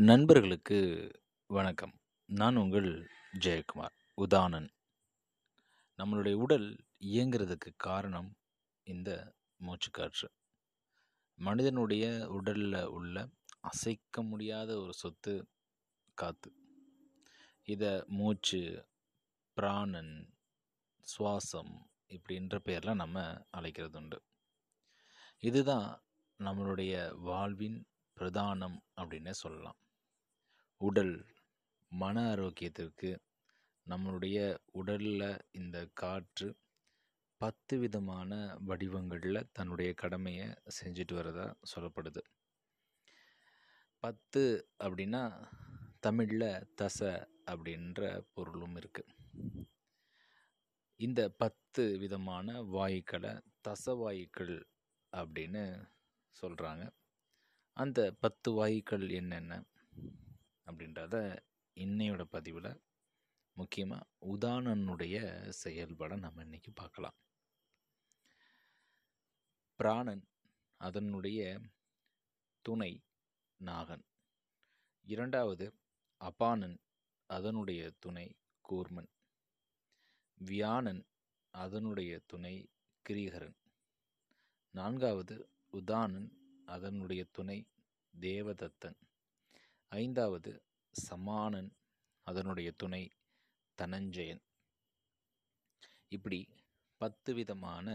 நண்பர்களுக்கு வணக்கம். நான் உங்கள் ஜெயக்குமார். உதானன். நம்மளுடைய உடல் இயங்குறதுக்கு காரணம் இந்த மூச்சுக்காற்று. மனிதனுடைய உடலில் உள்ள அசைக்க முடியாத ஒரு சொத்து காற்று இதை மூச்சு, பிராணன், சுவாசம் இப்படின்ற பெயர்ல நம்ம அழைக்கிறது உண்டு இதுதான் நம்மளுடைய வாழ்வின் பிரதானம் அப்படின்னே சொல்லலாம். உடல், மன ஆரோக்கியத்திற்கு நம்மளுடைய உடலில் இந்த காற்று 10 விதமான வடிவங்களில் தன்னுடைய கடமையை செஞ்சுட்டு வரதா சொல்லப்படுது. 10 அப்படின்னா தமிழில் தச அப்படின்ற பொருளும் இருக்குது இந்த 10 விதமான வாயுக்களை தச வாயுக்கள் அப்படின்னு சொல்கிறாங்க அந்த 10 வாயுக்கள் என்னென்ன? அப்படின்றத இன்னையோட பதிவில் முக்கியமாக உதானனுடைய செயல்பாட நம்ம இன்னைக்கு பார்க்கலாம். பிராணன் அதனுடைய துணை நாகன். இரண்டாவது அபானன் அதனுடைய துணை கூர்மன். வியானன் அதனுடைய துணை கிரீகரன். நான்காவது உதானன் அதனுடைய துணை தேவதத்தன். ஐந்தாவது சமானன் அதனுடைய துணை தனஞ்சயன். இப்படி 10 விதமான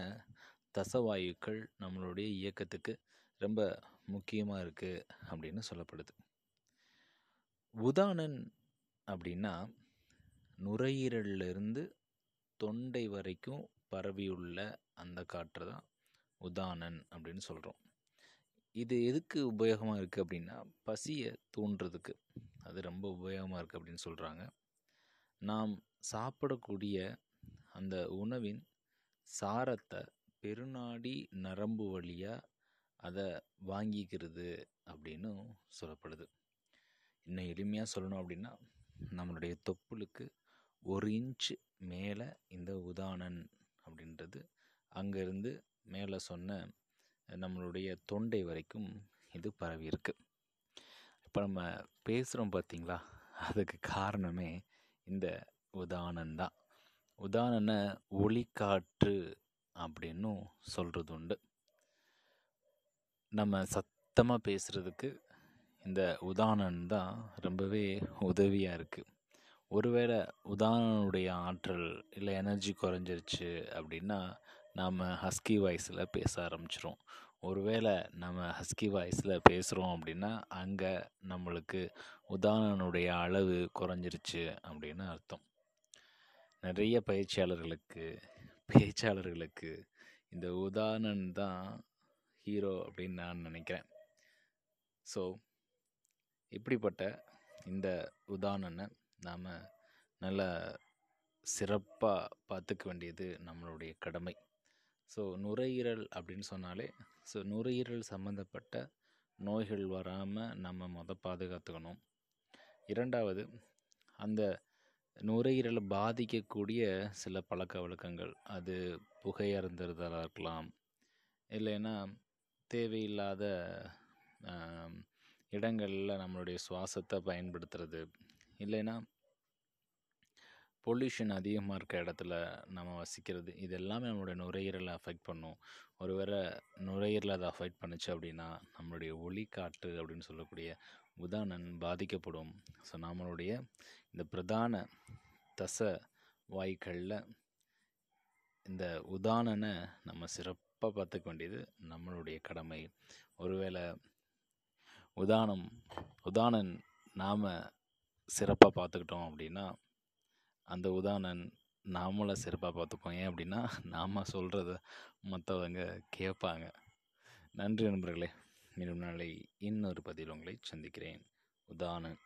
தசவாயுக்கள் நம்மளுடைய இயக்கத்துக்கு ரொம்ப முக்கியமாக இருக்குது அப்படின்னு சொல்லப்படுது. உதானன் அப்படின்னா நுரையீரல்ல இருந்து தொண்டை வரைக்கும் பரவியுள்ள அந்த காற்று தான் உதானன் அப்படின்னு சொல்கிறோம் இது எதுக்கு உபயோகமாக இருக்குது அப்படின்னா, பசியை தூண்டுறதுக்கு. அது ரொம்ப உபயோகமாக இருக்குது அப்படின்னு சொல்கிறாங்க நாம் சாப்பிடக்கூடிய அந்த உணவின் சாரத்தை பெருநாடி நரம்பு வழியாக அதை வாங்கிக்கிறது அப்படின்னும் சொல்லப்படுது. இன்னும் எளிமையாக சொல்லணும் அப்படின்னா, நம்மளுடைய தொப்புளுக்கு ஒரு இன்ச் மேலே இந்த உதானன் அப்படின்றது அங்கேருந்து மேலே சொன்ன நம்மளுடைய தொண்டை வரைக்கும் இது பரவியிருக்கு. இப்போ நம்ம பேசுகிறோம் பார்த்தீங்களா? அதுக்கு காரணமே இந்த உதானன் தான். உதானன ஒளிக்காற்று அப்படின்னும் சொல்கிறது உண்டு நம்ம சத்தமாக பேசுகிறதுக்கு இந்த உதானன் தான் ரொம்பவே உதவியாக இருக்குது ஒருவேளை உதானனுடைய ஆற்றல் இல்லை எனர்ஜி குறைஞ்சிருச்சு அப்படின்னா, நாம் ஹஸ்கி வாய்ஸில் பேச ஆரம்பிச்சிரும் ஒருவேளை நம்ம ஹஸ்கி வாய்ஸில் பேசுகிறோம் அப்படின்னா, அங்கே நம்மளுக்கு உதாரணனுடைய அளவு குறைஞ்சிருச்சு அப்படின்னு அர்த்தம். நிறைய பயிற்சியாளர்களுக்கு, பேச்சாளர்களுக்கு இந்த உதாரணன் தான் ஹீரோ அப்படின்னு நான் நினைக்கிறேன். ஸோ, இப்படிப்பட்ட இந்த உதாரணனை நாம் நல்லா சிறப்பாக பார்த்துக்க வேண்டியது நம்மளுடைய கடமை. ஸோ, நுரையீரல் அப்படின்னு சொன்னாலே, ஸோ நுரையீரல் சம்மந்தப்பட்ட நோய்கள் வராமல் நம்ம மொதல் பாதுகாத்துக்கணும். இரண்டாவது அந்த நுரையீரலை பாதிக்கக்கூடிய சில பழக்க வழக்கங்கள் அது புகை இருக்கலாம். இல்லைன்னா தேவையில்லாத இடங்களில் நம்மளுடைய சுவாசத்தை பயன்படுத்துறது. இல்லைன்னா பொல்யூஷன் அதிகமாக இருக்க இடத்துல நம்ம வசிக்கிறது. இது எல்லாமே நம்மளுடைய நுரையீரலை அஃபெக்ட் பண்ணும். ஒருவேளை நுரையீரலை அதை அஃபெக்ட் பண்ணுச்சு அப்படின்னா, நம்மளுடைய ஒளி காற்று அப்படின்னு சொல்லக்கூடிய உதானன் பாதிக்கப்படும். ஸோ, நம்மளுடைய இந்த பிரதான தச வாய்களில் இந்த உதானனை நம்ம சிறப்பாக பார்த்துக்க வேண்டியது நம்மளுடைய கடமை. ஒருவேளை உதானம் உதானன் நாம் சிறப்பாக பார்த்துக்கிட்டோம் அப்படின்னா, அந்த உதாரணம் நாமளும் சிறப்பாக பார்த்துப்போம் ஏன் அப்படின்னா, நாம் சொல்கிறத மற்றவங்க கேட்பாங்க. நன்றி நண்பர்களே. மீண்டும் நாளை இன்னொரு பதிவில் உங்களை சந்திக்கிறேன். உதாரணம்